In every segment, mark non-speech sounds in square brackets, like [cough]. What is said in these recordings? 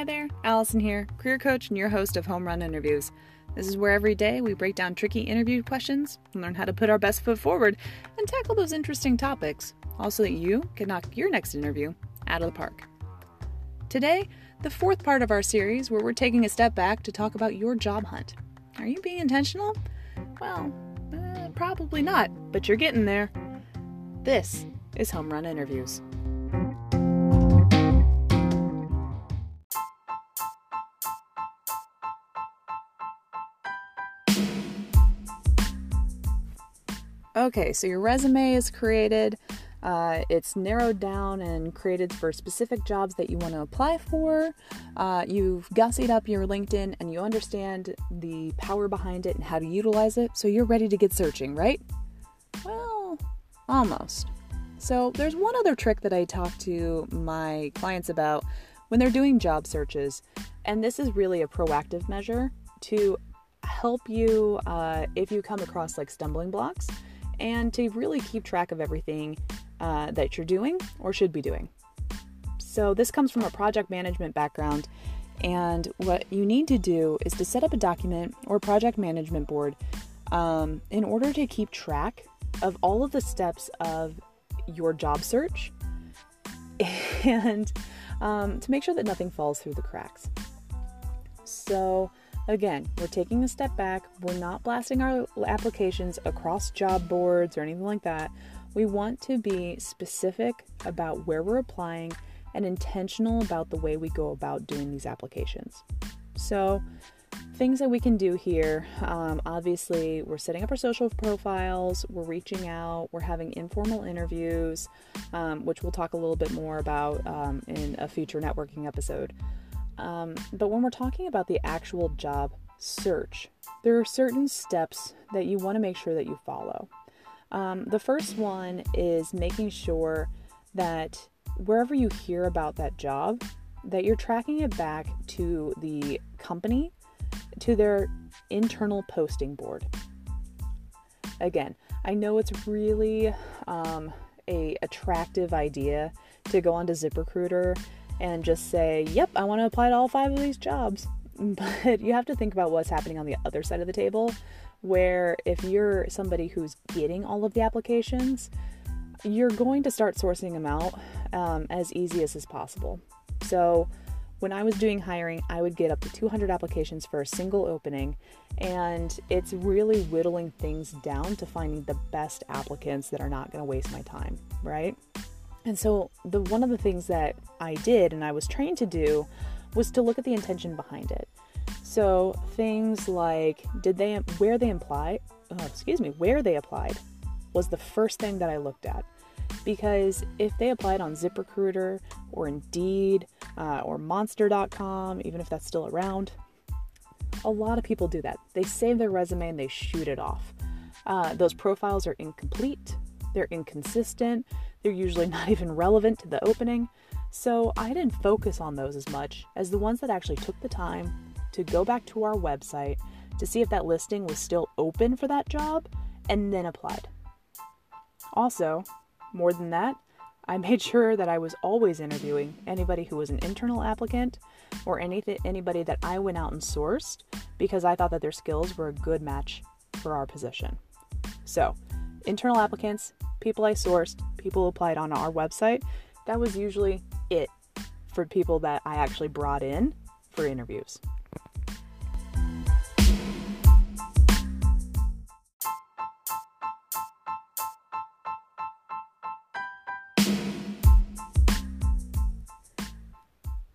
Hi there, Allison here, career coach and your host of Home Run Interviews. This is where every day we break down tricky interview questions and learn how to put our best foot forward and tackle those interesting topics, also that you can knock your next interview out of the park. Today, the fourth part of our series where we're taking a step back to talk about your job hunt. Are you being intentional? Well, uh, probably not, but you're getting there. This is Home Run Interviews. Okay, so your resume is created. Uh, it's narrowed down and created for specific jobs that you want to apply for. Uh, you've gussied up your LinkedIn and you understand the power behind it and how to utilize it, so you're ready to get searching, right? Well, almost. So, there's one other trick that I talk to my clients about when they're doing job searches, and this is really a proactive measure to help you uh, if you come across like stumbling blocks and to really keep track of everything uh, that you're doing or should be doing. So, this comes from a project management background, and what you need to do is to set up a document or project management board um, in order to keep track of all of the steps of your job search [laughs] and um, to make sure that nothing falls through the cracks. So, Again, we're taking a step back. We're not blasting our applications across job boards or anything like that. We want to be specific about where we're applying and intentional about the way we go about doing these applications. So, things that we can do here um, obviously, we're setting up our social profiles, we're reaching out, we're having informal interviews, um, which we'll talk a little bit more about um, in a future networking episode. Um, but when we're talking about the actual job search, there are certain steps that you want to make sure that you follow. Um, the first one is making sure that wherever you hear about that job, that you're tracking it back to the company, to their internal posting board. Again, I know it's really um, a attractive idea to go onto ZipRecruiter and just say, yep, I want to apply to all five of these jobs. [laughs] But you have to think about what's happening on the other side of the table, where if you're somebody who's getting all of the applications, you're going to start sourcing them out um, as easy as is possible. So, when I was doing hiring, I would get up to 200 applications for a single opening, and it's really whittling things down to finding the best applicants that are not going to waste my time, right? And so the one of the things that I did and I was trained to do was to look at the intention behind it. So things like did they where they imply, oh, excuse me, where they applied was the first thing that I looked at. Because if they applied on ZipRecruiter or Indeed uh, or Monster.com, even if that's still around, a lot of people do that. They save their resume and they shoot it off. Uh, those profiles are incomplete, they're inconsistent, they're usually not [laughs] even relevant to the opening, so I didn't focus on those as much as the ones that actually took the time to go back to our website to see if that listing was still open for that job and then applied. Also, more than that, I [laughs] made sure that I was always interviewing anybody who was an internal applicant or anything anybody that I went out and sourced because I thought that their skills were a good match for our position. So, internal applicants, people I sourced, people applied on our website, that was usually it for people that I actually brought in for interviews.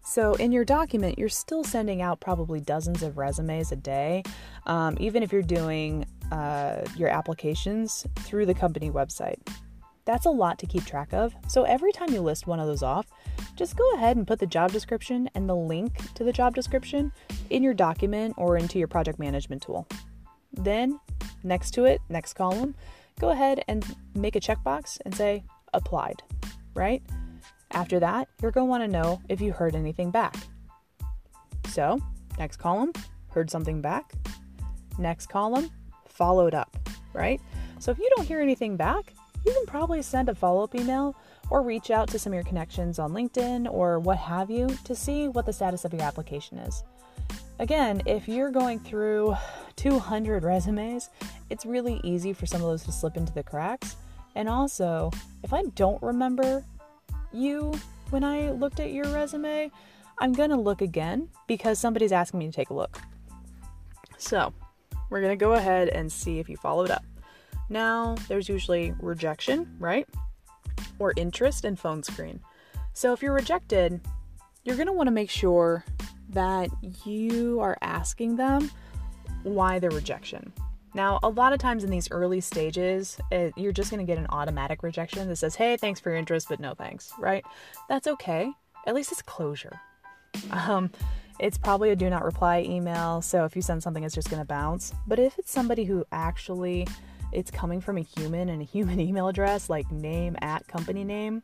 So, in your document, you're still sending out probably dozens of resumes a day, um, even if you're doing uh, your applications through the company website. That's a lot to keep track of. So every time you list one of those off, just go ahead and put the job description and the link to the job description in your document or into your project management tool. Then, next to it, next column, go ahead and make a checkbox and say applied, right? After that, you're going to want to know if you heard anything back. So, next column, heard something back. Next column, followed up, right? So if you don't hear anything back, you can probably send a follow up email or reach out to some of your connections on LinkedIn or what have you to see what the status of your application is. Again, if you're going through 200 resumes, it's really easy for some of those to slip into the cracks. And also, if I don't remember you when I looked at your resume, I'm to look again because somebody's asking me to take a look. So, we're going to go ahead and see if you followed up. Now, there's usually rejection, right? Or interest and phone screen. So, if you're rejected, you're going to want to make sure that you are asking them why the rejection. Now, a lot of times in these early stages, it, you're just going to get an automatic rejection that says, hey, thanks for your interest, but no thanks, right? That's okay. At least it's closure. Um, it's probably a do not reply email, so if you send something, it's just going to bounce. But if it's somebody who actually it's coming from a human and a [laughs] human email address, like name at company name,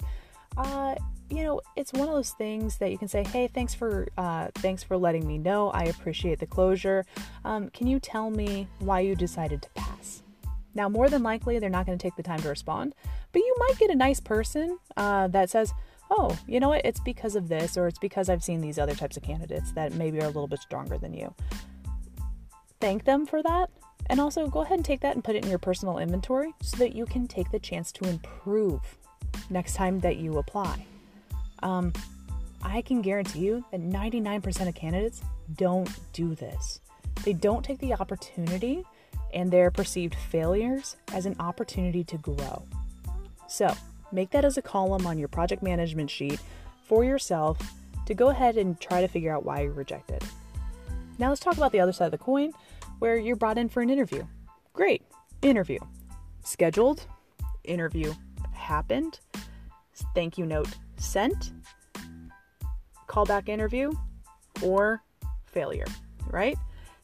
uh, you know, it's one of those things that you can say, "Hey, thanks for uh, thanks for letting me know. I appreciate the closure. Um, can you tell me why you decided to pass?" Now, more than likely, they're not going to take the time to respond, but you might get a nice person uh, that says, "Oh, you know what? It's because of this, or it's because I've seen these other types of candidates that maybe are a little bit stronger than you." Thank them for that, and also go ahead and take that and put it in your personal inventory so that you can take the chance to improve next time that you apply. Um, I can guarantee you that 99% of candidates don't do this. They don't take the opportunity and their perceived failures as an opportunity to grow. So, make that as a column on your project management sheet for yourself to go ahead and try to figure out why you're rejected. Now, let's talk about the other side of the coin where you're brought in for an interview. Great, interview. Scheduled, interview happened, thank you note sent, callback interview, or failure, right?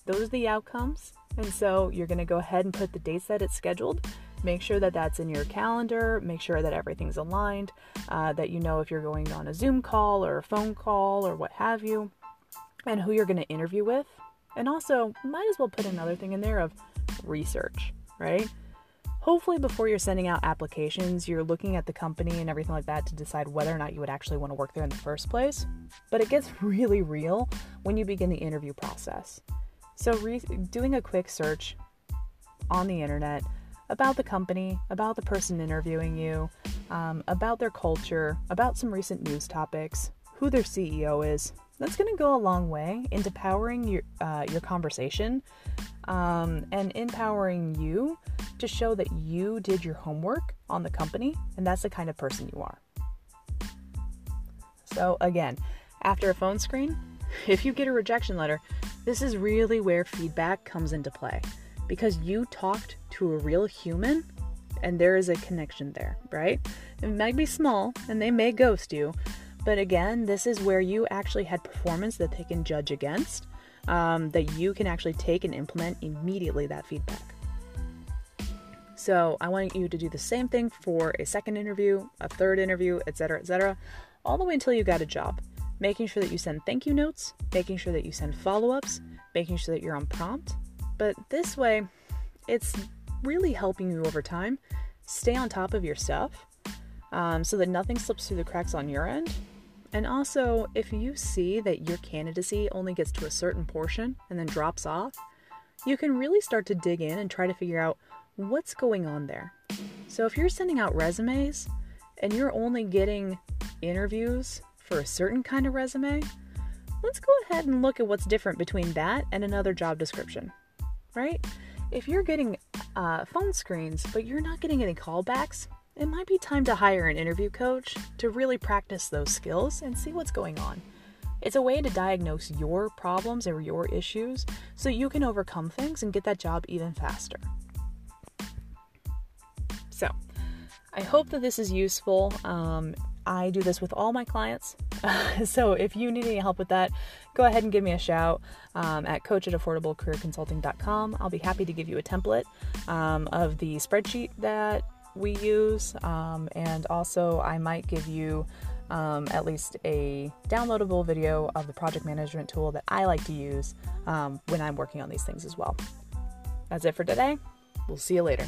Those are the outcomes. And so you're going to go ahead and put the dates that it's scheduled. Make sure that that's in your calendar. Make sure that everything's aligned, uh, that you know if you're going on a Zoom call or a phone call or what have you, and who you're going to interview with. And also, might as well put another thing in there of research, right? hopefully before you're sending out applications you're looking at the company and everything like that to decide whether or not you would actually want to work there in the first place but it gets [laughs] really real when you begin the interview process so re- doing a quick search on the internet about the company about the person interviewing you um, about their culture about some recent news topics who their ceo is that's going to go a long way into powering your uh, your conversation um, and empowering you to show that you did your homework on the company and that's the kind of person you are. So, again, after a phone screen, [laughs] if you get a rejection letter, this is really where feedback comes into play because you talked to a real human and there is a connection there, right? It might be small and they may ghost you, but again, this is where you actually had performance that they can judge against, um, that you can actually take and implement immediately that feedback. So I want you to do the same thing for a second interview, a third interview, etc., etc., all the way until you got a job. Making sure that you send thank you notes, making sure that you send follow ups, making sure that you're on prompt. But this way, it's really helping you over time stay on top of your stuff um, so that nothing slips through the cracks on your end. And also, if you see that your candidacy only gets to a certain portion and then drops off, you can really start to dig in and try to figure out what's going on there. So if you're sending out resumes and you're only getting interviews for a certain kind of resume, let's go ahead and look at what's different between that and another job description, right? If you're getting uh, phone screens but you're not getting any callbacks, it might be time to hire an interview coach to really practice those skills and see what's going on. It's a way to diagnose your problems or your issues so you can overcome things and get that job even faster. So, I hope that this is useful. Um, I do this with all my clients. [laughs] so if you need any help with that, go ahead and give me a shout um, at coach at affordablecareerconsulting.com. I'll be happy to give you a template um, of the spreadsheet that we use. Um, and also, I might give you um, at least a downloadable video of the project management tool that I like to use um, when I'm working on these things as well. That's it for today. We'll see you later.